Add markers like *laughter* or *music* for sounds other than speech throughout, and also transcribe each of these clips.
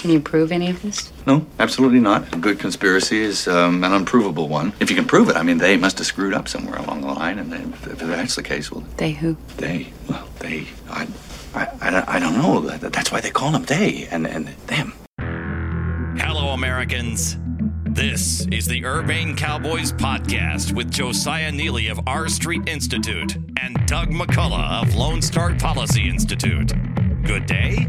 Can you prove any of this? No, absolutely not. A good conspiracy is um, an unprovable one. If you can prove it, I mean, they must have screwed up somewhere along the line, and then if, if that's the case, well, They who? they, well, they, I, I, I, don't- I don't know. That's why they call them they, and and them. Hello, Americans. This is the Urbane Cowboys Podcast with Josiah Neely of R Street Institute and Doug McCullough of Lone Star Policy Institute. Good day.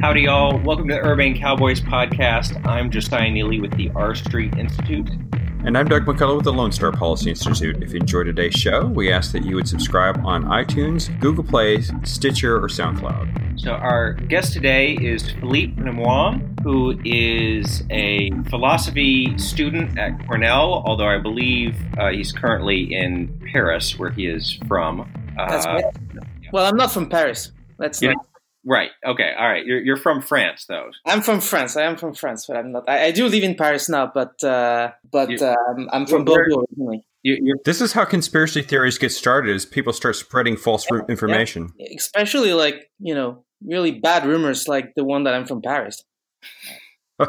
Howdy, y'all. Welcome to the Urbane Cowboys podcast. I'm Josiah Neely with the R Street Institute. And I'm Doug McCullough with the Lone Star Policy Institute. If you enjoyed today's show, we ask that you would subscribe on iTunes, Google Play, Stitcher, or SoundCloud. So, our guest today is Philippe Lemoine, who is a philosophy student at Cornell, although I believe uh, he's currently in Paris, where he is from. Uh, That's right. Well, I'm not from Paris. That's Yeah. not. Right. Okay. All right. You're, you're from France, though. I'm from France. I am from France, but I'm not. I, I do live in Paris now, but uh, but You- uh, I'm, I'm from Bordeaux originally. You, you're This is how conspiracy theories get started: is people start spreading false ru- information. Especially like you know really bad rumors like the one that I'm from Paris. *laughs*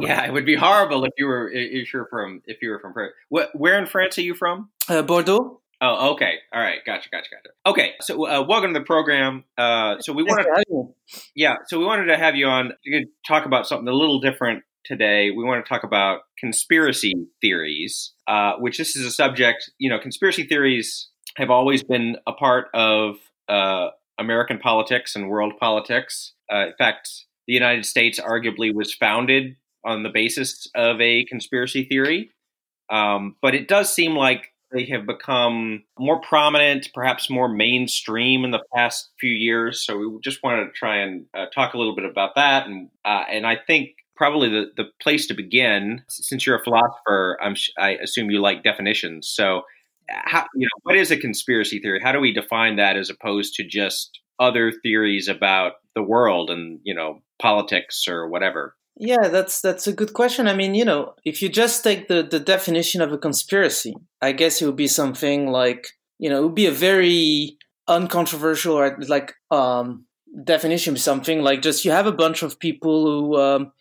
yeah. It would be horrible if you were if you're from if you were from France. What? Where in France are you from? Uh, Bordeaux. Oh, okay. All right. Gotcha. Gotcha. Gotcha. Okay. So, uh, welcome to the program. Uh, so we wanted, for having me. yeah. So we wanted to have you on to talk about something a little different today. We want to talk about conspiracy theories, uh, which this is a subject. You know, conspiracy theories have always been a part of uh, American politics and world politics. Uh, in fact, the United States arguably was founded on the basis of a conspiracy theory. Um, but it does seem like they have become more prominent, perhaps more mainstream in the past few years. So we just wanted to try and uh, talk a little bit about that, and uh, and I think probably the, the place to begin, since you're a philosopher, I'm I assume you like definitions. So, how you know what is a conspiracy theory? How do we define that as opposed to just other theories about the world and you know politics or whatever? Yeah, that's that's a good question. I mean, you know, if you just take the, the definition of a conspiracy, I guess it would be something like, you know, it would be a very uncontroversial or like um, definition, something like just you have a bunch of people who um,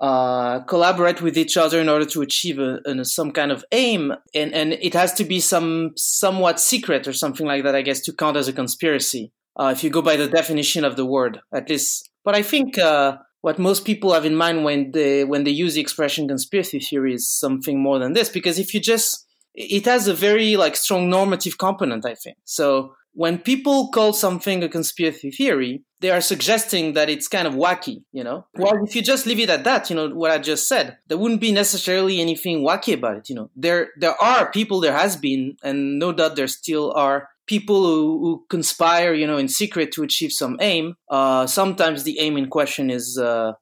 uh, collaborate with each other in order to achieve a, a, some kind of aim, and and it has to be some somewhat secret or something like that, I guess, to count as a conspiracy. Uh, if you go by the definition of the word, at least. But I think. Uh, what most people have in mind when they when they use the expression conspiracy theory is something more than this because if you just it has a very like strong normative component i think. So when people call something a conspiracy theory they are suggesting that it's kind of wacky you know? Well if you just leave it at that you know what i just said there wouldn't be necessarily anything wacky about it you know? There there are people there has been and no doubt there still are people who, who, conspire, you know, in secret to achieve some aim. Uh, sometimes the aim in question is uh,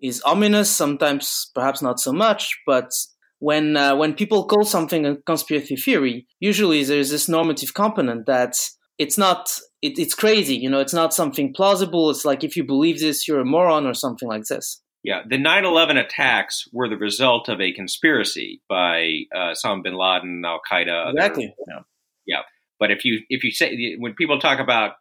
is ominous. Sometimes perhaps not so much. But when uh, when people call something a conspiracy theory, usually there's this normative component that it's not it, it's crazy. You know, it's not something plausible. It's like if you believe this, you're a moron or something like this. Yeah, the 9 11 attacks were the result of a conspiracy by uh, Osama bin Laden, Al Qaeda. Exactly. You know, yeah. But if you if you say when people talk about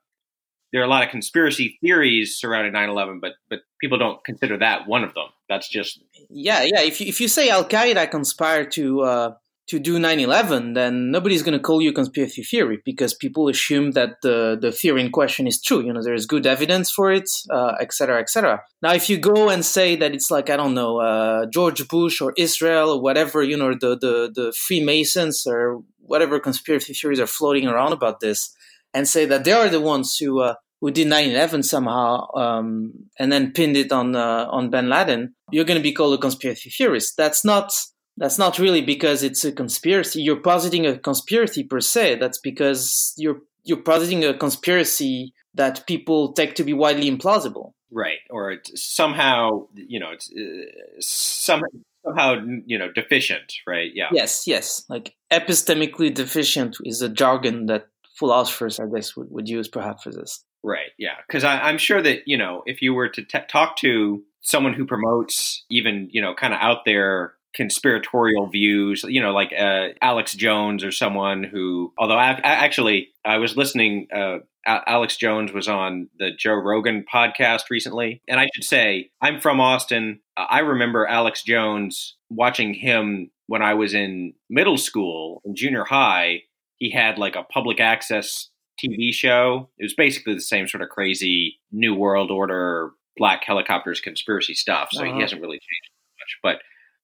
there are a lot of conspiracy theories surrounding 9/11, but but people don't consider that one of them. That's just yeah, yeah. If you if you say Al Qaeda conspired to uh, to do 9/11, then nobody's going to call you conspiracy theory because people assume that the the theory in question is true. You know, there is good evidence for it, uh, et cetera, et. Now, if you go and say that it's like I don't know uh, George Bush or Israel or whatever, you know, the the the Freemasons or whatever conspiracy theories are floating around about this, and say that they are the ones who uh, who did 9/11 somehow, um, and then pinned it on uh, on Bin Laden, you're going to be called a conspiracy theorist. That's not that's not really because it's a conspiracy. You're positing a conspiracy per se. That's because you're you're positing a conspiracy that people take to be widely implausible. Right, or somehow you know it's uh, some, somehow you know deficient. Right? Yeah. Yes, yes. Like epistemically deficient is a jargon that philosophers, I guess, would, would use perhaps for this. Right. Yeah. Because I'm sure that you know if you were to t- talk to someone who promotes even you know kind of out there conspiratorial views, you know, like uh, Alex Jones or someone who, although I, I actually, I was listening, uh, Alex Jones was on the Joe Rogan podcast recently. And I should say, I'm from Austin. I remember Alex Jones watching him when I was in middle school and junior high. He had like a public access TV show. It was basically the same sort of crazy New World Order, black helicopters conspiracy stuff. So uh-huh. he hasn't really changed much. But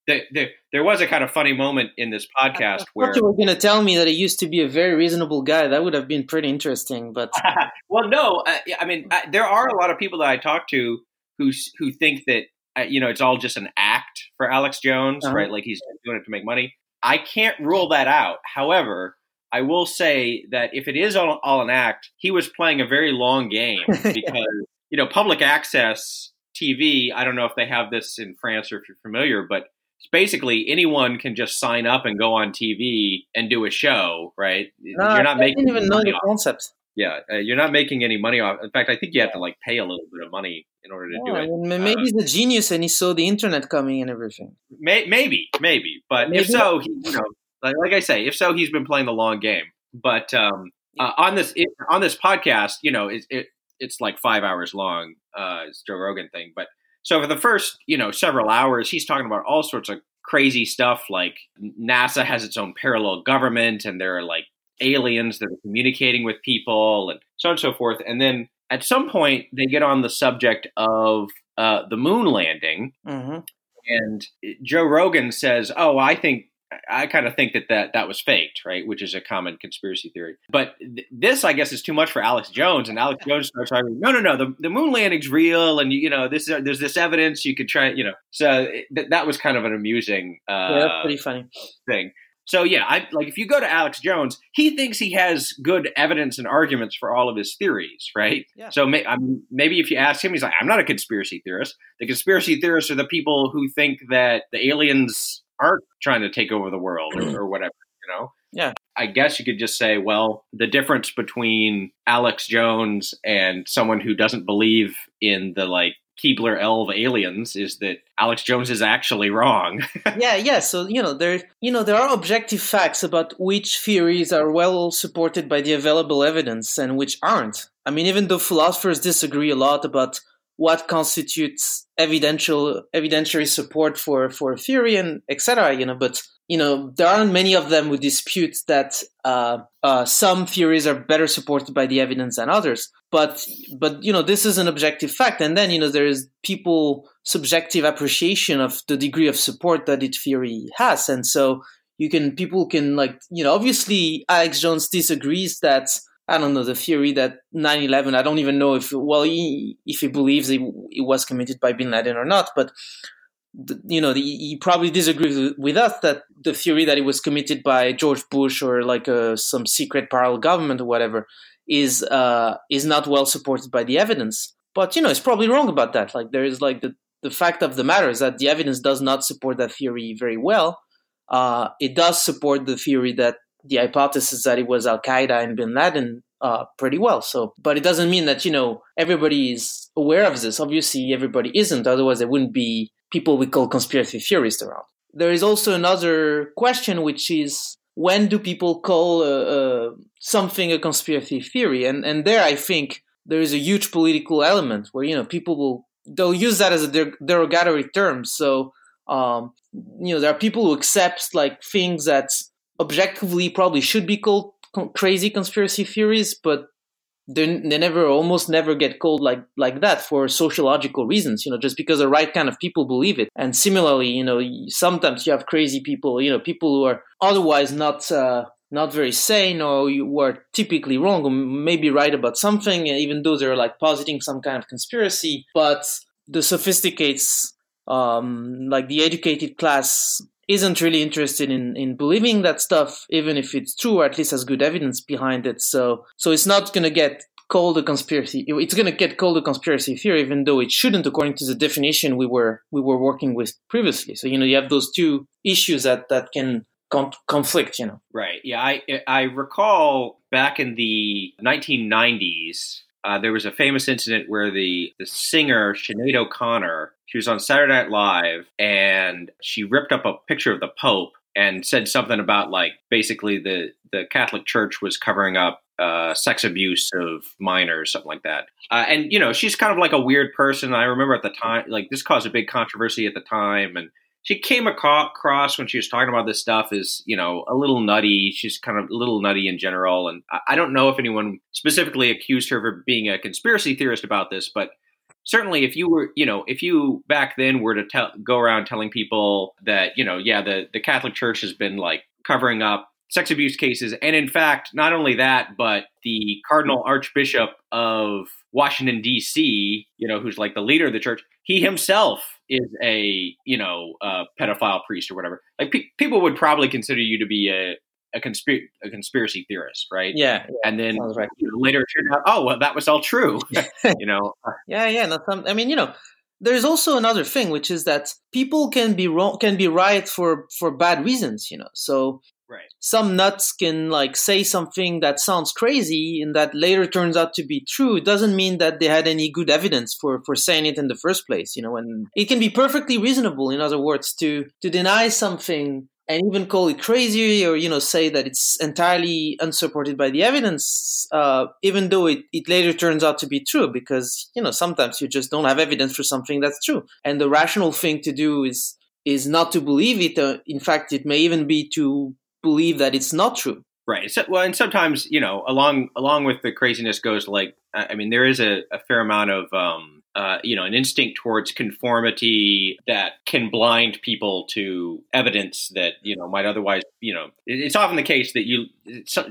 there, there, there was a kind of funny moment in this podcast I where you were going to tell me that he used to be a very reasonable guy. That would have been pretty interesting. But *laughs* well, no, uh, I mean, I, there are a lot of people that I talk to who who think that uh, you know it's all just an act for Alex Jones, uh-huh. right? Like he's doing it to make money. I can't rule that out. However, I will say that if it is all, all an act, he was playing a very long game *laughs* because you know public access TV. I don't know if they have this in France or if you're familiar, but basically anyone can just sign up and go on TV and do a show, right? No, you're not I making. didn't even know the off. concept. Yeah, uh, you're not making any money off. In fact, I think you have to like pay a little bit of money in order to yeah, do it. Maybe uh, he's a genius and he saw the internet coming and everything. May, maybe, maybe, but maybe. if so, he, you know, like, like, I say, if so, he's been playing the long game. But um, uh, on this it, on this podcast, you know, it, it, it's like five hours long. Uh, it's Joe Rogan thing, but so for the first, you know, several hours, he's talking about all sorts of crazy stuff like NASA has its own parallel government and there are like aliens that are communicating with people and so on and so forth. And then at some point, they get on the subject of uh, the moon landing. Mm-hmm. And Joe Rogan says, Oh, I think I kind of think that, that that was faked, right? Which is a common conspiracy theory. But th- this, I guess, is too much for Alex Jones, and Alex Jones starts arguing, "No, no, no, the, the moon landing's real, and you know, this there's this evidence you could try, you know." So th- that was kind of an amusing, uh, yeah, pretty funny thing. So yeah, I like if you go to Alex Jones, he thinks he has good evidence and arguments for all of his theories, right? Yeah. So may, um, maybe if you ask him, he's like, "I'm not a conspiracy theorist. The conspiracy theorists are the people who think that the aliens aren't trying to take over the world or, mm. or whatever, you know? Yeah. I guess you could just say, well, the difference between Alex Jones and someone who doesn't believe in the like Keebler elf aliens is that Alex Jones is actually wrong. *laughs* yeah, yeah. So you know there, you know there are objective facts about which theories are well supported by the available evidence and which aren't. I mean, even though philosophers disagree a lot about what constitutes evidential evidentiary support for for a theory and etc you know but you know there aren't many of them who dispute that uh, uh, some theories are better supported by the evidence than others. But but you know this is an objective fact. And then you know there is people subjective appreciation of the degree of support that each theory has. And so you can people can like you know obviously alex jones disagrees that I don't know the theory that 9/11. I don't even know if well he, if he believes it, it, was committed by Bin Laden or not, but the, you know the, he probably disagrees with, us that the theory that it was committed by George Bush or like a, some secret parallel government or whatever is uh, is not well supported by the evidence. But you know it's probably wrong about that. Like there is like the the fact of the matter is that the evidence does not support that theory very well. Uh, it does support the theory that the hypothesis that it was Al Qaeda and Bin Laden uh, pretty well. So, but it doesn't mean that you know everybody is aware of this. Obviously, everybody isn't. Otherwise, there wouldn't be people we call conspiracy theorists around. There is also another question, which is when do people call uh, uh, something a conspiracy theory? And and there, I think there is a huge political element where you know people will they'll use that as a derogatory term. So. Um, you know, there are people who accept like things that objectively probably should be called crazy conspiracy theories, but they never almost never get called like like that for sociological reasons you know just because the right kind of people believe it. And similarly you know sometimes you have crazy people you know people who are otherwise not uh, not very sane or who are typically wrong or maybe right about something even though they're like positing some kind of conspiracy. But the sophisticates um, like the educated class isn't really interested in, in believing that stuff, even if it's true, or at least has good evidence behind it. So, so it's not going to get called a conspiracy. It's going to get called a conspiracy theory, even though it shouldn't, according to the definition we were we were working with previously. So, you know, you have those two issues that that can con- conflict. You know, right? Yeah, I I recall back in the 1990s uh, there was a famous incident where the the singer Sinead O'Connor she was on Saturday Night Live and she ripped up a picture of the Pope and said something about like basically the the Catholic Church was covering up uh, sex abuse of minors, something like that. Uh, and you know, she's kind of like a weird person. I remember at the time, like this caused a big controversy at the time, and she came across when she was talking about this stuff as you know a little nutty. She's kind of a little nutty in general, and I don't know if anyone specifically accused her of being a conspiracy theorist about this, but certainly if you were you know if you back then were to tell, go around telling people that you know yeah the the Catholic Church has been like covering up sex abuse cases. And in fact, not only that, but the Cardinal Archbishop of Washington, D.C., you know, who's like the leader of the church, he himself is a, you know, a pedophile priest or whatever. Like pe- people would probably consider you to be a, a, conspir- a conspiracy theorist, right? Yeah. yeah and then right. you know, later it turned out, oh, well, that was all true, *laughs* *laughs* you know? yeah, yeah. No, some, I mean, you know, there's also another thing, which is that people can be wrong, can be right for for bad reasons, you know. So Right. Some nuts can like say something that sounds crazy and that later turns out to be true. It doesn't mean that they had any good evidence for, for saying it in the first place, you know, and it can be perfectly reasonable, in other words, to, to deny something and even call it crazy or, you know, say that it's entirely unsupported by the evidence, uh, even though it, it later turns out to be true because, you know, sometimes you just don't have evidence for something that's true. And the rational thing to do is is not to believe it. Uh, in fact, it may even be to believe that it's not true. Right. So, well, and sometimes you know, along along with the craziness goes like, I mean, there is a, a fair amount of um, uh, you know, an instinct towards conformity that can blind people to evidence that you know might otherwise, you know, it's often the case that you,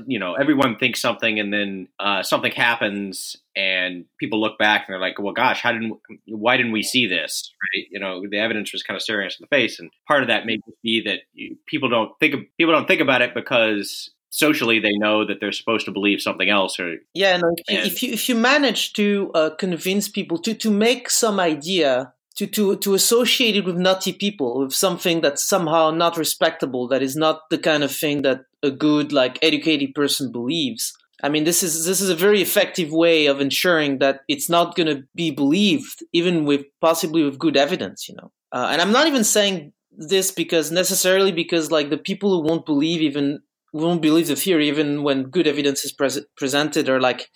you know, everyone thinks something and then uh, something happens and people look back and they're like, well, gosh, how didn't, why didn't we see this? Right? You know, the evidence was kind of staring us in the face, and part of that may be that people don't think people don't think about it because socially they know that they're supposed to believe something else or yeah no, if, if you if you manage to uh, convince people to to make some idea to, to to associate it with nutty people with something that's somehow not respectable that is not the kind of thing that a good like educated person believes i mean this is this is a very effective way of ensuring that it's not going to be believed even with possibly with good evidence you know? Uh, and i'm not even saying this because necessarily because like the people who won't believe even won't believe the theory even when good evidence is pre- presented or like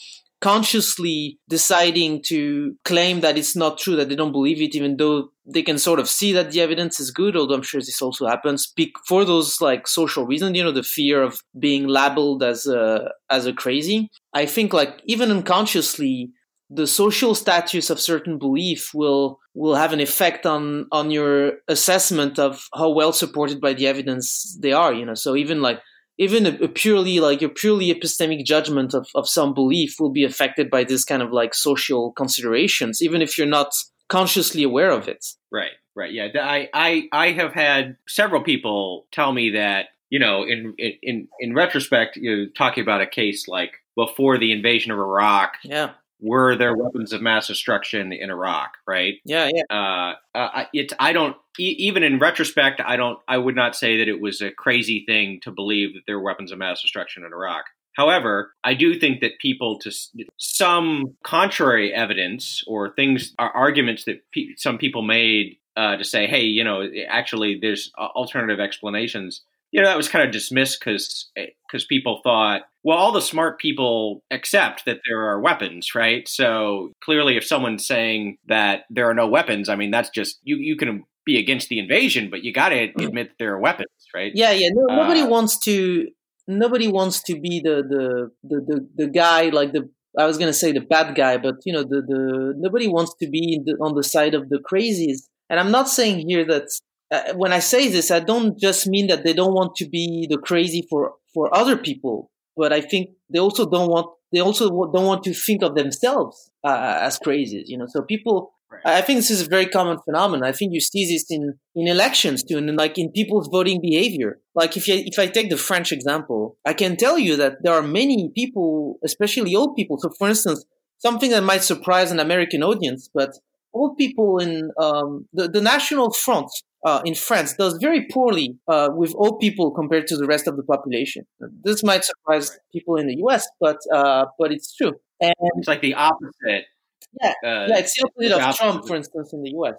consciously deciding to claim that it's not true that they don't believe it even though they can sort of see that the evidence is good although i'm sure this also happens for those like social reasons you know the fear of being labeled as a as a crazy. I think like even unconsciously the social status of certain belief will will have an effect on on your assessment of how well supported by the evidence they are you know. So even like even a, a, purely like a purely epistemic judgment of, of some belief will be affected by this kind of like social considerations, even if you're not consciously aware of it. Right, right, yeah. I I I have had several people tell me that you know in in in retrospect, you're talking about a case like before the invasion of Iraq, yeah were there weapons of mass destruction in Iraq, right? Yeah, yeah. Uh, uh, it, I don't, e- even in retrospect, I don't, I would not say that it was a crazy thing to believe that there were weapons of mass destruction in Iraq. However, I do think that people to some contrary evidence or things are arguments that pe- some people made uh, to say, hey, you know, actually, there's alternative explanations you know that was kind of dismissed because because people thought well all the smart people accept that there are weapons right so clearly if someone's saying that there are no weapons i mean that's just you you can be against the invasion but you got to mm. admit that there are weapons right yeah yeah no, nobody uh, wants to nobody wants to be the the the the, the guy like the I was gonna say the bad guy, but you know the the nobody wants to be the, on the side of the crazies. And I'm not saying here that uh, when I say this, I don't just mean that they don't want to be the crazy for for other people, but I think they also don't want they also don't want to think of themselves uh, as crazy. You know, so people. I think this is a very common phenomenon. I think you see this in, in elections too, and like in people's voting behavior. Like if you, if I take the French example, I can tell you that there are many people, especially old people. So, for instance, something that might surprise an American audience, but old people in um, the, the National Front uh, in France does very poorly uh, with old people compared to the rest of the population. This might surprise people in the U.S., but uh, but it's true. And it's like the opposite. Yeah, uh, yeah, it's the opposite the of opposite. Trump, for instance, in the U.S.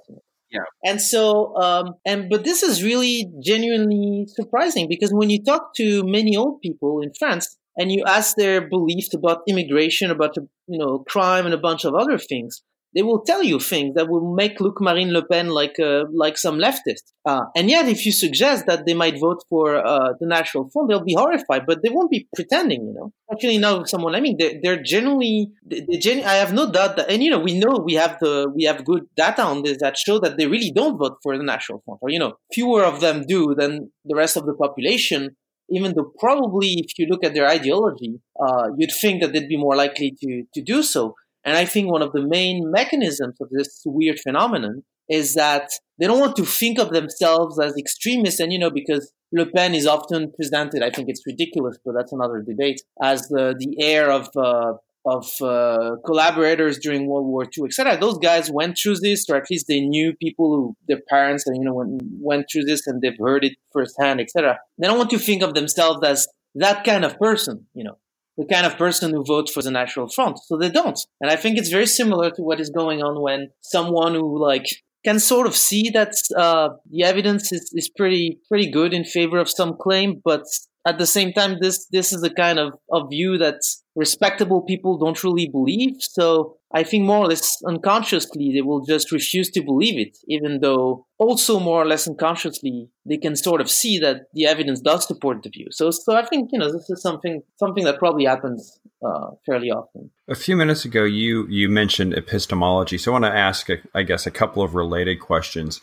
Yeah. And so, um, and but this is really genuinely surprising because when you talk to many old people in France and you ask their beliefs about immigration, about you know crime and a bunch of other things, they will tell you things that will make look Marine Le Pen like uh, like some leftist. Uh, and yet, if you suggest that they might vote for uh, the National Front, they'll be horrified, but they won't be pretending. You know, actually, now someone. I mean, they're, they're generally. They, genu- I have no doubt that, and you know, we know we have the we have good data on this that show that they really don't vote for the National Front, or you know, fewer of them do than the rest of the population even though probably if you look at their ideology, uh, you'd think that they'd be more likely to, to do so. And I think one of the main mechanisms of this weird phenomenon is that they don't want to think of themselves as extremists. And, you know, because Le Pen is often presented, I think it's ridiculous, but that's another debate, as the, the heir of, uh, of uh, collaborators during World War II, etc. Those guys went through this, or at least they knew people who their parents, and you know, went, went through this, and they've heard it firsthand, etc. They don't want to think of themselves as that kind of person, you know the kind of person who votes for the National Front. So they don't. And I think it's very similar to what is going on when someone who like can sort of see that uh, the evidence is, is pretty pretty good in favor of some claim, but at the same time, this this is the kind of, of view that respectable people don't really believe. So I think more or less unconsciously they will just refuse to believe it, even though also more or less unconsciously they can sort of see that the evidence does support the view. So so I think you know this is something something that probably happens uh, fairly often. A few minutes ago, you you mentioned epistemology, so I want to ask, I guess, a couple of related questions.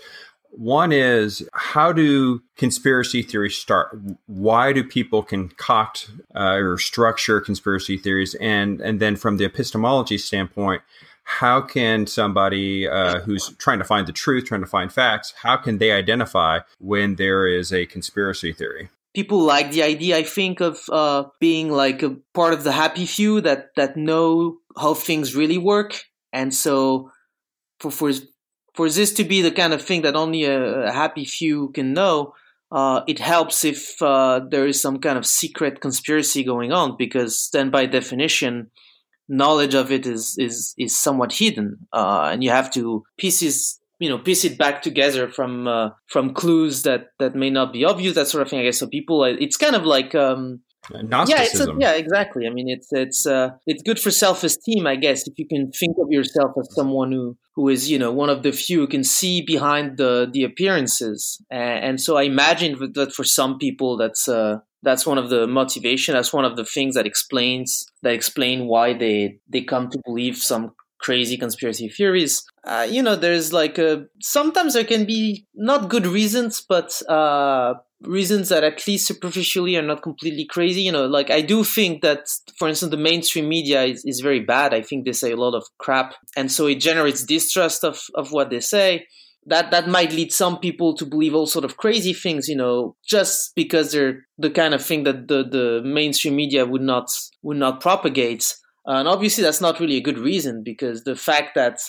One is how do conspiracy theories start? Why do people concoct uh, or structure conspiracy theories? And and then from the epistemology standpoint, how can somebody uh, who's trying to find the truth, trying to find facts, how can they identify when there is a conspiracy theory? People like the idea, I think, of uh, being like a part of the happy few that that know how things really work, and so for for for this to be the kind of thing that only a, a happy few can know, uh, it helps if uh, there is some kind of secret conspiracy going on, because then by definition, knowledge of it is is is somewhat hidden, uh, and you have to pieces you know piece it back together from uh, from clues that that may not be obvious, that sort of thing. I guess so. People, it's kind of like um, yeah, it's a, yeah, exactly. I mean, it's it's uh, it's good for self esteem, I guess, if you can think of yourself as someone who who is you know one of the few who can see behind the the appearances, and, and so I imagine that for some people, that's uh, that's one of the motivation. That's one of the things that explains that explain why they they come to believe some crazy conspiracy theories. Uh, you know, there's like a, sometimes there can be not good reasons, but uh, reasons that at least superficially are not completely crazy. You know, like I do think that, for instance, the mainstream media is, is very bad. I think they say a lot of crap, and so it generates distrust of of what they say. That that might lead some people to believe all sort of crazy things. You know, just because they're the kind of thing that the the mainstream media would not would not propagate. and obviously, that's not really a good reason because the fact that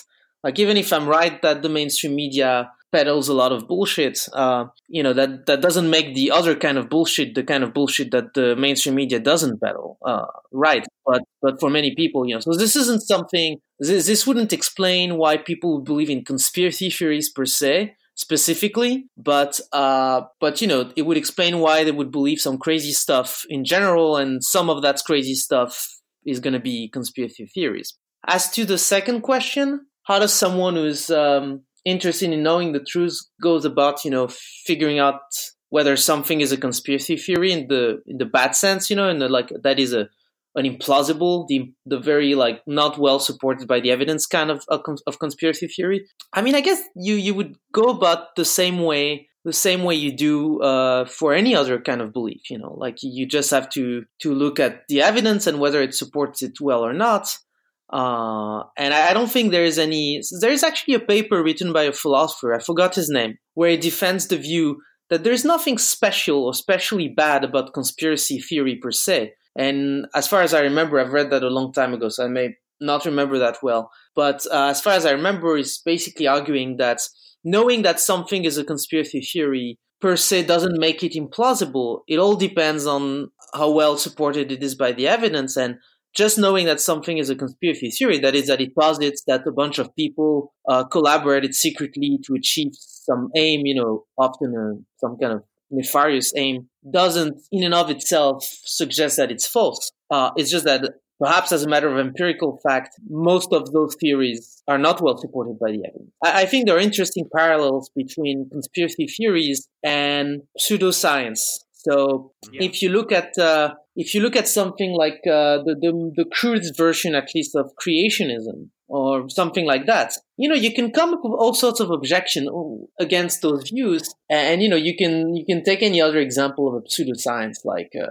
like even if I'm right that the mainstream media peddles a lot of bullshit, uh, you know, that, that doesn't make the other kind of bullshit the kind of bullshit that the mainstream media doesn't peddle, uh, right? But but for many people, you know, so this isn't something. This, this wouldn't explain why people would believe in conspiracy theories per se specifically, but uh, but you know, it would explain why they would believe some crazy stuff in general, and some of that crazy stuff is going to be conspiracy theories. As to the second question, how does someone who's um, interested in knowing the truth goes about, you know, figuring out whether something is a conspiracy theory in the in the bad sense, you know, and like that is a an implausible, the the very like not well supported by the evidence kind of of conspiracy theory. I mean, I guess you you would go about the same way the same way you do uh, for any other kind of belief. You know, like you just have to to look at the evidence and whether it supports it well or not. Uh, and I, don't think there is any. There is actually a paper written by a philosopher, I forgot his name, where he defends the view that there's nothing special or especially bad about conspiracy theory per se. And as far as I remember, I've read that a long time ago, so I may not remember that well. But uh, as far as I remember, he's basically arguing that knowing that something is a conspiracy theory per se doesn't make it implausible. It all depends on how well supported it is by the evidence and just knowing that something is a conspiracy theory, that is that it posits that a bunch of people uh, collaborated secretly to achieve some aim, you know, often a, some kind of nefarious aim, doesn't in and of itself suggest that it's false. Uh, it's just that perhaps as a matter of empirical fact, most of those theories are not well supported by the evidence. I, I think there are interesting parallels between conspiracy theories and pseudoscience. So yeah. if you look at uh, if you look at something like uh, the, the the crude version, at least of creationism, or something like that, you know, you can come up with all sorts of objection against those views, and, you know, you can you can take any other example of a pseudoscience, like uh,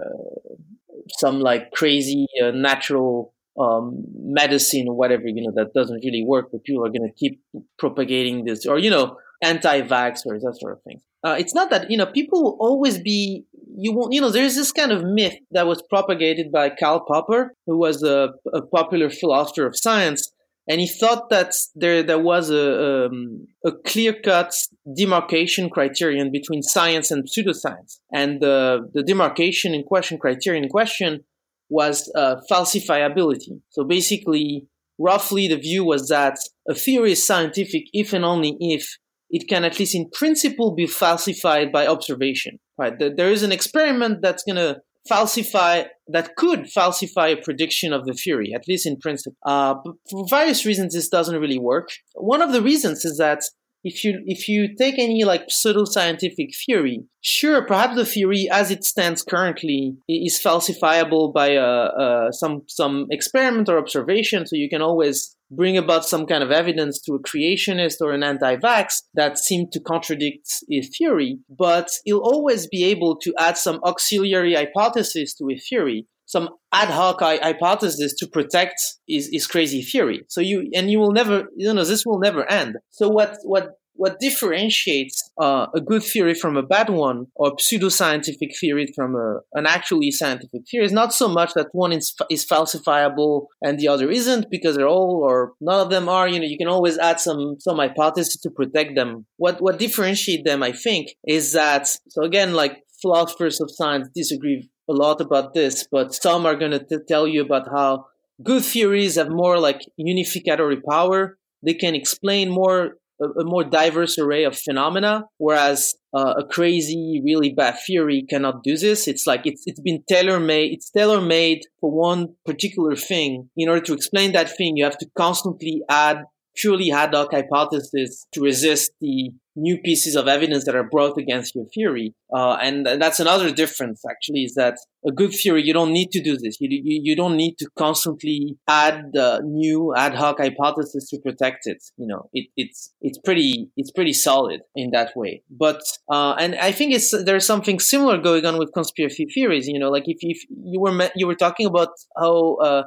some like crazy uh, natural um, medicine or whatever, you know, that doesn't really work, but people are going to keep propagating this, or you know, anti-vax or that sort of thing. Uh, it's not that you know people will always be you won't you know there's this kind of myth that was propagated by Karl Popper, who was a, a popular philosopher of science, and he thought that there there was a um, a clear cut demarcation criterion between science and pseudoscience, and the the demarcation in question criterion in question was uh, falsifiability. So basically, roughly the view was that a theory is scientific if and only if it can at least in principle be falsified by observation. Right? There is an experiment that's going to falsify that could falsify a prediction of the theory, at least in principle. Uh, but for various reasons, this doesn't really work. One of the reasons is that if you if you take any like pseudo scientific theory, sure, perhaps the theory as it stands currently is falsifiable by uh, uh, some some experiment or observation. So you can always bring about some kind of evidence to a creationist or an anti-vax that seem to contradict a theory, but he'll always be able to add some auxiliary hypothesis to a theory some ad hoc hypothesis to protect his, his crazy theory. So you and you will never, you know, this will never end. So what what what differentiates uh, a good theory from a bad one or pseudoscientific theory from a, an actually scientific theory is not so much that one is, is falsifiable and the other isn't because they're all or none of them are you know you can always add some some hypothesis to protect them what what differentiates them i think is that so again like philosophers of science disagree a lot about this, but some are going to tell you about how good theories have more like unificatory power. They can explain more a, a more diverse array of phenomena, whereas uh, a crazy, really bad theory cannot do this. It's like it's it's been tailor made. It's tailor made for one particular thing. In order to explain that thing, you have to constantly add purely ad hoc hypothesis to resist the new pieces of evidence that are brought against your theory. Uh, and, that's another difference, actually, is that a good theory, you don't need to do this. You, you, you don't need to constantly add new ad hoc hypothesis to protect it. You know, it, it's, it's pretty, it's pretty solid in that way. But, uh, and I think it's, there's something similar going on with conspiracy theories. You know, like if, if you were, you were talking about how, uh,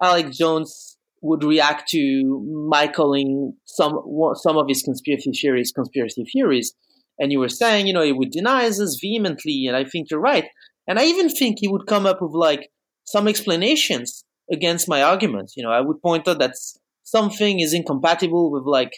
Alex Jones would react to my calling some some of his conspiracy theories conspiracy theories. And you were saying, you know, he would deny this vehemently, and I think you're right. And I even think he would come up with like some explanations against my arguments. You know, I would point out that something is incompatible with like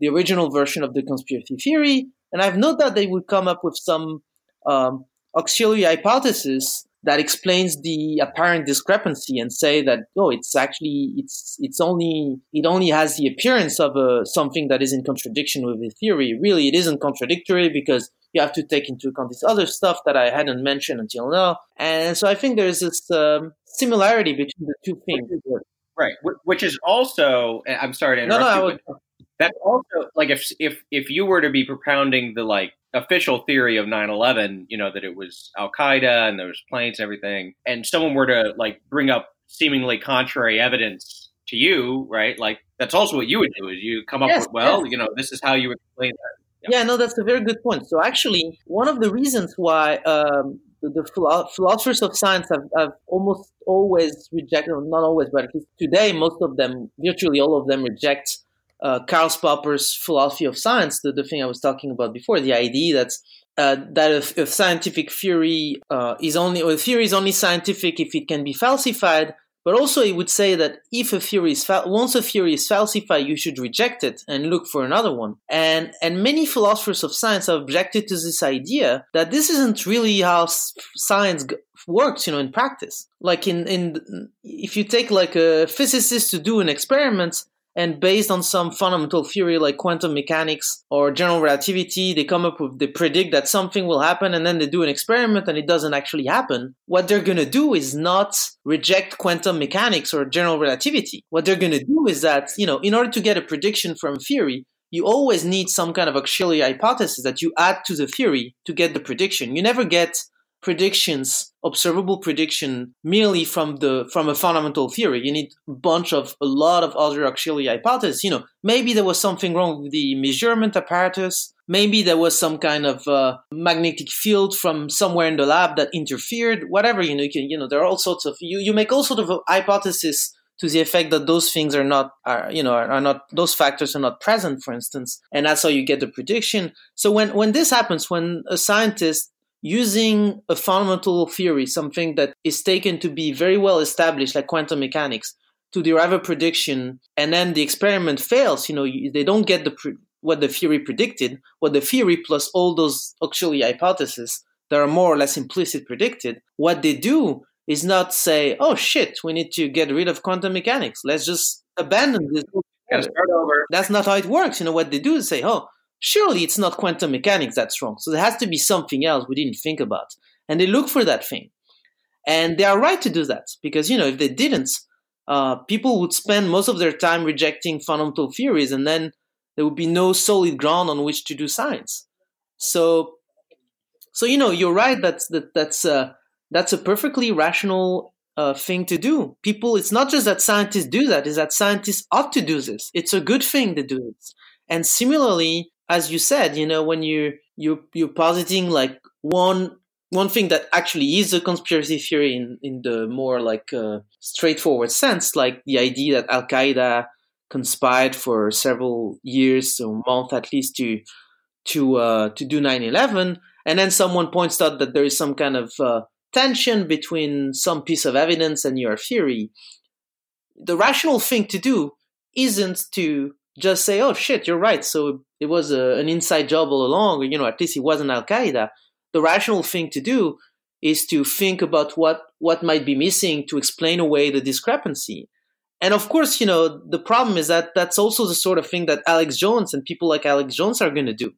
the original version of the conspiracy theory, and I've no doubt they would come up with some um, auxiliary hypothesis that explains the apparent discrepancy and say that oh it's actually it's it's only it only has the appearance of a, something that is in contradiction with the theory. Really it isn't contradictory because you have to take into account this other stuff that I hadn't mentioned until now. And so I think there's this um, similarity between the two things. Right. Which is also I'm sorry to interrupt no, no, you, would, that's also like if if if you were to be propounding the like official theory of 9-11 you know that it was al-qaeda and there was planes and everything and someone were to like bring up seemingly contrary evidence to you right like that's also what you would do is you come up yes, with well yes. you know this is how you would explain that yeah. yeah. no that's a very good point so actually one of the reasons why um, the, the, philosophers of science have, have almost always rejected not always but at least today most of them virtually all of them reject uh, Karl Popper's philosophy of science, the, the thing I was talking about before, the idea that uh, that if, if, scientific theory uh, is only or theory is only scientific if it can be falsified, But also, it would say that if a theory is fa- once a theory is falsified, you should reject it and look for another one. And and many philosophers of science have objected to this idea that this isn't really how s- science g- works, you know, in practice. Like in in if you take like a physicist to do an experiment, and based on some fundamental theory like quantum mechanics or general relativity they come up with they predict that something will happen and then they do an experiment and it doesn't actually happen. What they're going to do is not reject quantum mechanics or general relativity. What they're going to do is that you know in order to get a prediction from theory you always need some kind of auxiliary hypothesis that you add to the theory to get the prediction. You never get predictions, observable prediction merely from the from a fundamental theory. You need a bunch of a lot of other auxiliary hypotheses. You know, maybe there was something wrong with the measurement apparatus. Maybe there was some kind of uh, magnetic field from somewhere in the lab that interfered. Whatever you know, you, can, you know, there are all sorts of you you make all sorts of hypotheses to the effect that those things are not are you know are, are, not those factors are not present for instance and that's how you get the prediction so when when this happens when a scientist using a fundamental theory, something that is taken to be very well established, like quantum mechanics, to derive a prediction, and then the experiment fails, you know, they don't get the pre- what the theory predicted, what the theory plus all those auxiliary hypotheses that are more or less implicit predicted. What they do is not say, "Oh shit, we need to get rid of quantum mechanics. Let's just abandon this." Start over. That's not how it works. You know what they do is say, "Oh, surely it's not quantum mechanics that's wrong. So there has to be something else we didn't think about. And they look for that thing. And they are right to do that because, you know, if they didn't, uh, people would spend most of their time rejecting fundamental theories and then there would be no solid ground on which to do science. So, so you know, you're right. That's that, that's uh, that's a perfectly rational uh, thing to do. People, it's not just that scientists do that; is that scientists ought to do this. It's a good thing to do it. And similarly, as you said, you know, when you you you're positing like one one thing that actually is a conspiracy theory in in the more like uh, straightforward sense, like the idea that Al Qaeda conspired for several years, a month at least, to to uh, to do 9/11, and then someone points out that there is some kind of uh, tension between some piece of evidence and your theory. The rational thing to do isn't to just say, "Oh shit, you're right." So it was a, an inside job all along, you know, at least it wasn't Al Qaeda. The rational thing to do is to think about what what might be missing to explain away the discrepancy. And of course, you know, the problem is that that's also the sort of thing that Alex Jones and people like Alex Jones are going to do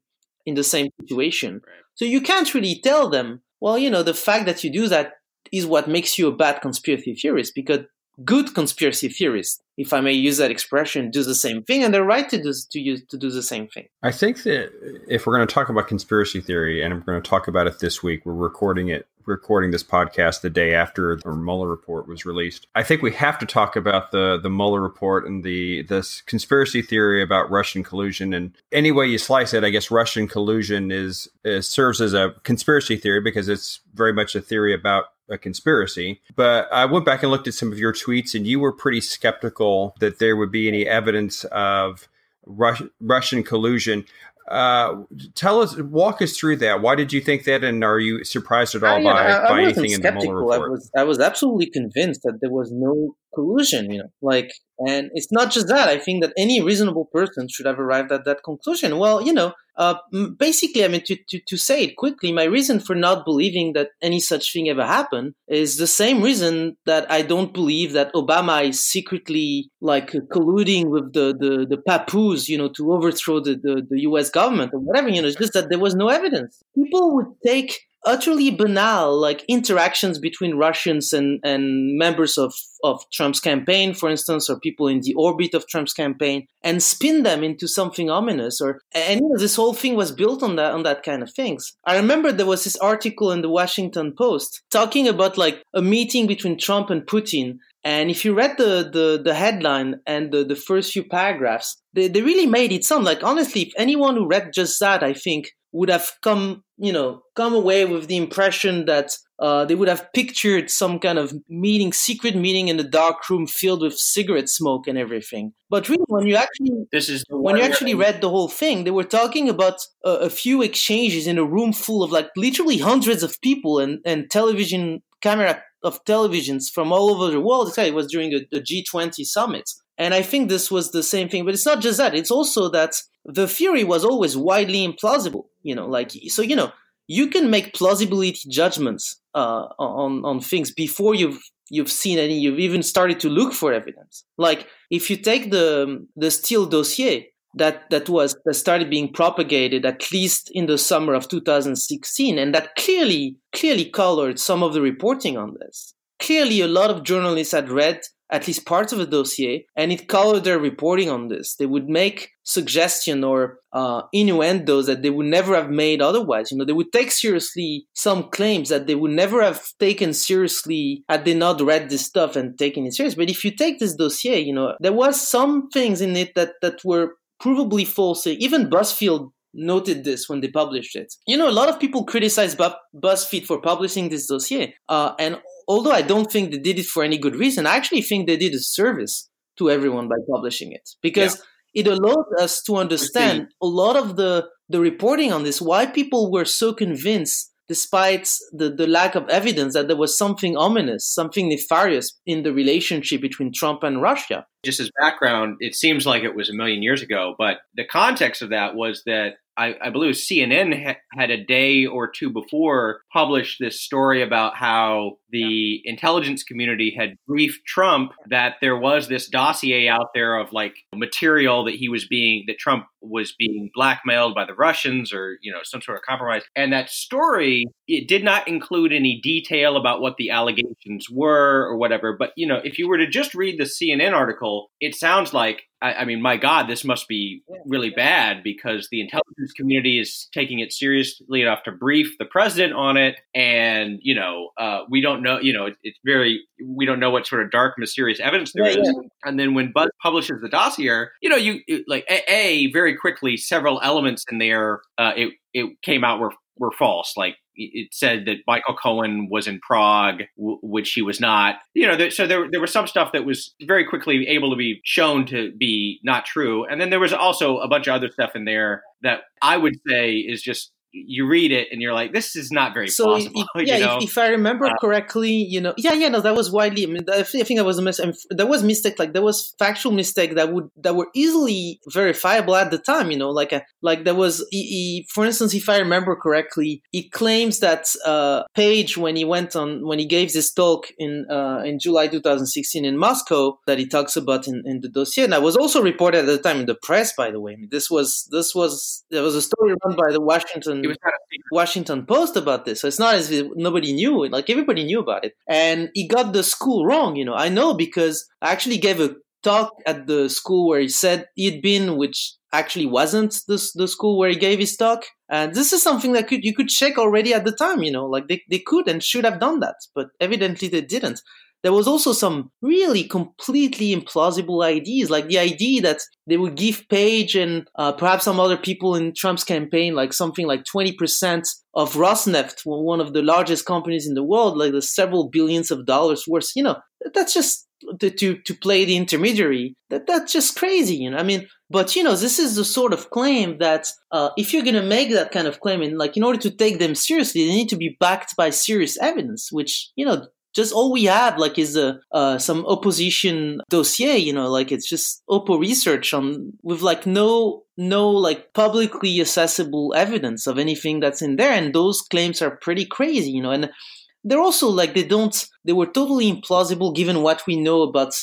in the same situation. Right. So you can't really tell them, well, you know, the fact that you do that is what makes you a bad conspiracy theorist because good conspiracy theorists, if I may use that expression, do the same thing, and they're right to do to use to do the same thing. I think that if we're going to talk about conspiracy theory, and I'm going to talk about it this week, we're recording it, recording this podcast the day after the Mueller report was released. I think we have to talk about the the Mueller report and the this conspiracy theory about Russian collusion. And any way you slice it, I guess Russian collusion is, is serves as a conspiracy theory because it's very much a theory about a conspiracy. But I went back and looked at some of your tweets, and you were pretty skeptical that there would be any evidence of Rus- Russian collusion. Uh, tell us, walk us through that. Why did you think that, and are you surprised at all I, by, I, I by anything skeptical. in the Mueller report? I was, I was absolutely convinced that there was no collusion. You know, like, and it's not just that. I think that any reasonable person should have arrived at that conclusion. Well, you know, uh, basically, I mean, to, to, to say it quickly, my reason for not believing that any such thing ever happened is the same reason that I don't believe that Obama is secretly like colluding with the, the, the Papoose, you know, to overthrow the, the, the US government or whatever, you know, it's just that there was no evidence. People would take utterly banal like interactions between Russians and, and members of, of Trump's campaign, for instance, or people in the orbit of Trump's campaign, and spin them into something ominous. Or and you know, this whole thing was built on that on that kind of things. I remember there was this article in the Washington Post talking about like a meeting between Trump and Putin. And if you read the, the, the headline and the, the first few paragraphs, they, they really made it sound like honestly, if anyone who read just that, I think would have come, you know, come away with the impression that uh, they would have pictured some kind of meeting, secret meeting in the dark room filled with cigarette smoke and everything. But really, when you actually this is when you actually read the whole thing, they were talking about a, a few exchanges in a room full of like literally hundreds of people and and television camera of televisions from all over the world. It was during a, a G20 summit. And I think this was the same thing. But it's not just that. It's also that the theory was always widely implausible. You know, like, so, you know, you can make plausibility judgments uh, on, on things before you've you've seen any you've even started to look for evidence like if you take the the Steele dossier that that was that started being propagated at least in the summer of 2016 and that clearly clearly colored some of the reporting on this clearly a lot of journalists had read at least parts of the dossier, and it colored their reporting on this. They would make suggestion or uh, innuendos that they would never have made otherwise. You know, they would take seriously some claims that they would never have taken seriously had they not read this stuff and taken it serious. But if you take this dossier, you know, there was some things in it that that were provably false. Even BuzzFeed noted this when they published it. You know, a lot of people criticize Bu- BuzzFeed for publishing this dossier, uh, and although I don't think they did it for any good reason, I actually think they did a service to everyone by publishing it because yeah. it allowed us to understand a lot of the the reporting on this, why people were so convinced despite the, the lack of evidence that there was something ominous, something nefarious in the relationship between Trump and Russia. Just as background, it seems like it was a million years ago, but the context of that was that I, I believe CNN ha- had a day or two before published this story about how the intelligence community had briefed Trump that there was this dossier out there of like material that he was being that Trump was being blackmailed by the Russians or you know some sort of compromise. And that story it did not include any detail about what the allegations were or whatever. But you know, if you were to just read the CNN article, it sounds like I, I mean, my God, this must be really bad because the intelligence community is taking it seriously enough to brief the president on it, and you know, uh, we don't know. You know, it, it's very we don't know what sort of dark, mysterious evidence there is. And then when Buzz publishes the dossier, you know, you it, like a, a, very quickly several elements in there. Uh, it it came out were were false. Like it said that Michael Cohen was in Prague, w- which he was not. You know, there, so there there was some stuff that was very quickly able to be shown to be not true, and then there was also a bunch of other stuff in there that I would say is just you read it and you're like, this is not very so plausible. *laughs* Yeah, you know? if, if, I remember uh, correctly, you know, yeah, yeah, no, that was widely. I mean, I think that was a mistake. There was mistake, like there was factual mistake that would that were easily verifiable at the time. You know, like a, like there was, he, he, for instance, if I remember correctly, he claims that uh, Page when he went on when he gave this talk in uh, in July 2016 in Moscow that he talks about in, in the dossier, and that was also reported at the time in the press. By the way, I mean, this was this was there was a story run by the Washington it was Washington Post about this. So it's not as if nobody knew. Like everybody knew about it. And he got the school wrong, you know. I know because I actually gave a talk at the school where he said he'd been, which actually wasn't the, the school where he gave his talk. And this is something that could you could check already at the time, you know, like they, they could and should have done that, but evidently they didn't there was also some really completely implausible ideas, like the idea that they would give Page and uh, perhaps some other people in Trump's campaign, like something like 20% of Rosneft, one of the largest companies in the world, like the several billions of dollars worth. You know, that's just to, to, to play the intermediary. That That's just crazy, you know. I mean, but you know, this is the sort of claim that uh, if you're going to make that kind of claim, and like in order to take them seriously, they need to be backed by serious evidence, which you know just all we had like is a uh, some opposition dossier you know like it's just oppo research on with like no no like publicly accessible evidence of anything that's in there and those claims are pretty crazy you know and they're also like they don't they were totally implausible given what we know about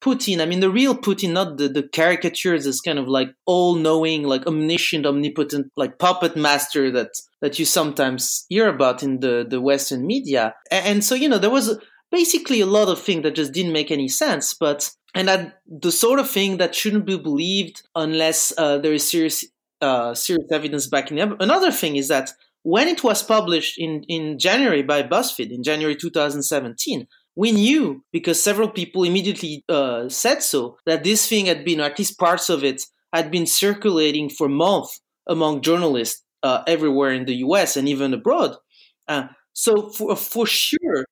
Putin, I mean, the real Putin, not the, the caricatures, this kind of like all knowing, like omniscient, omnipotent, like puppet master that, that you sometimes hear about in the, the Western media. And, and so, you know, there was basically a lot of things that just didn't make any sense, but, and that the sort of thing that shouldn't be believed unless uh, there is serious, uh, serious evidence backing up. Another thing is that when it was published in, in January by BuzzFeed in January 2017, we knew because several people immediately uh, said so that this thing had been, or at least parts of it, had been circulating for months among journalists uh, everywhere in the U.S. and even abroad. Uh, so for for sure,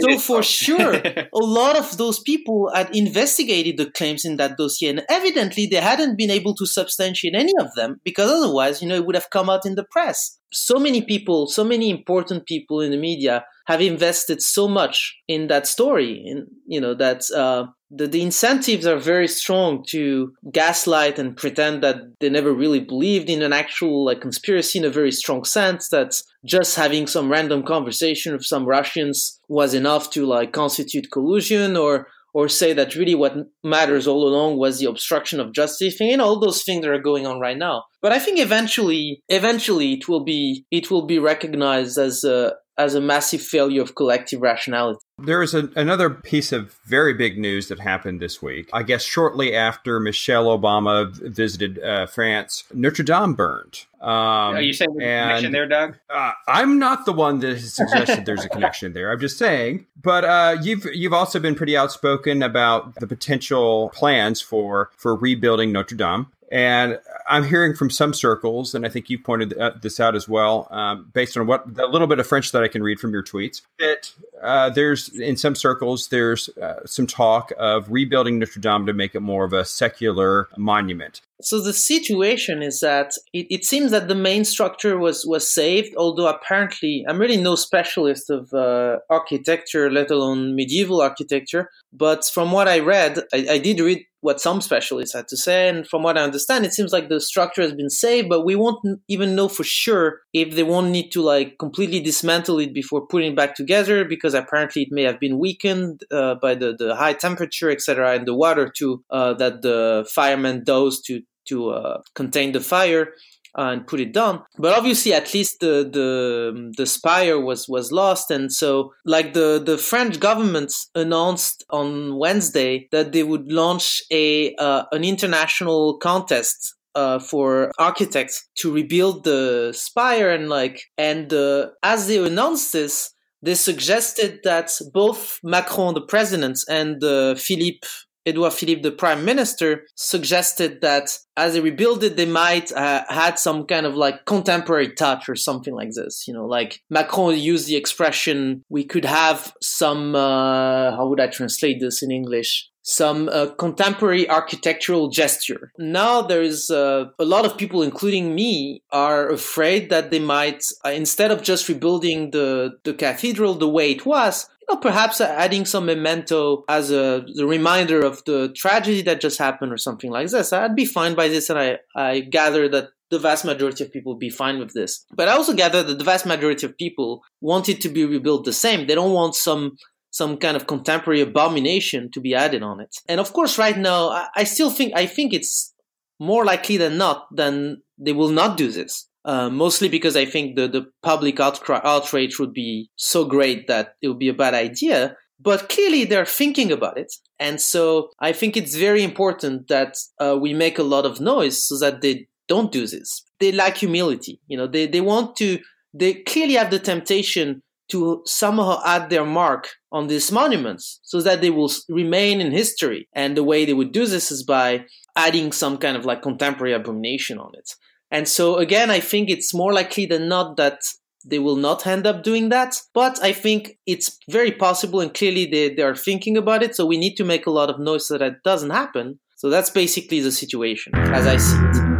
so for sure, *laughs* a lot of those people had investigated the claims in that dossier, and evidently they hadn't been able to substantiate any of them because otherwise, you know, it would have come out in the press. So many people, so many important people in the media have invested so much in that story, you know that uh, the, the incentives are very strong to gaslight and pretend that they never really believed in an actual like conspiracy in a very strong sense that just having some random conversation with some russians was enough to like constitute collusion or or say that really what matters all along was the obstruction of justice and all those things that are going on right now. But i think eventually eventually it will be it will be recognized as a as a massive failure of collective rationality. There is a, another piece of very big news that happened this week. I guess shortly after Michelle Obama visited uh, France, Notre Dame burned. Um, Are you saying there's and, a connection there, Doug? Uh, I'm not the one that has suggested there's a connection there. I'm just saying. But uh, you've you've also been pretty outspoken about the potential plans for for rebuilding Notre Dame. And I'm hearing from some circles, and I think you pointed uh, this out as well, um, based on what the little bit of French that I can read from your tweets, that uh, there's in some circles there's uh, some talk of rebuilding Notre Dame to make it more of a secular monument. So the situation is that it, it seems that the main structure was was saved, although apparently I'm really no specialist of uh, architecture, let alone medieval architecture. But from what I read, I, I did read what some specialists had to say. And from what I understand, it seems like the structure has been saved, but we won't even know for sure if they won't need to like completely dismantle it before putting it back together because apparently it may have been weakened uh, by the, the high temperature, etc., and the water too uh, that the firemen dosed to to uh, contain the fire and put it down. But obviously, at least the the the spire was was lost, and so like the the French government announced on Wednesday that they would launch a uh, an international contest uh, for architects to rebuild the spire and like and uh, as they announced this they suggested that both Macron the president and uh, Philippe Edouard Philippe, the prime minister, suggested that as they rebuild it, they might uh, had some kind of like contemporary touch or something like this. You know, like Macron used the expression, "We could have some." Uh, how would I translate this in English? some uh, contemporary architectural gesture. Now there is uh, a lot of people, including me, are afraid that they might, uh, instead of just rebuilding the, the cathedral the way it was, know, perhaps adding some memento as a, reminder of the tragedy that just happened or something like this. I'd be fine by this, and I, I gather that the vast majority of people would be fine with this. But I also gather that the vast majority of people want it to be rebuilt the same. They don't want some some kind of contemporary abomination to be added on it. And of course, right now, I, I still think I think it's more likely than not than they will not do this. Uh, mostly because I think the, the public outcry, outrage would be so great that it would be a bad idea. But clearly they're thinking about it. And so I think it's very important that uh, we make a lot of noise so that they don't do this. They lack humility. You know, they, they want to, they clearly have the temptation to somehow add their mark on these monuments so that they will remain in history. And the way they would do this is by adding some kind of like contemporary abomination on it. And so again, I think it's more likely than not that they will not end up doing that. But I think it's very possible and clearly they, they are thinking about it. So we need to make a lot of noise so that it doesn't happen. So that's basically the situation as I see it.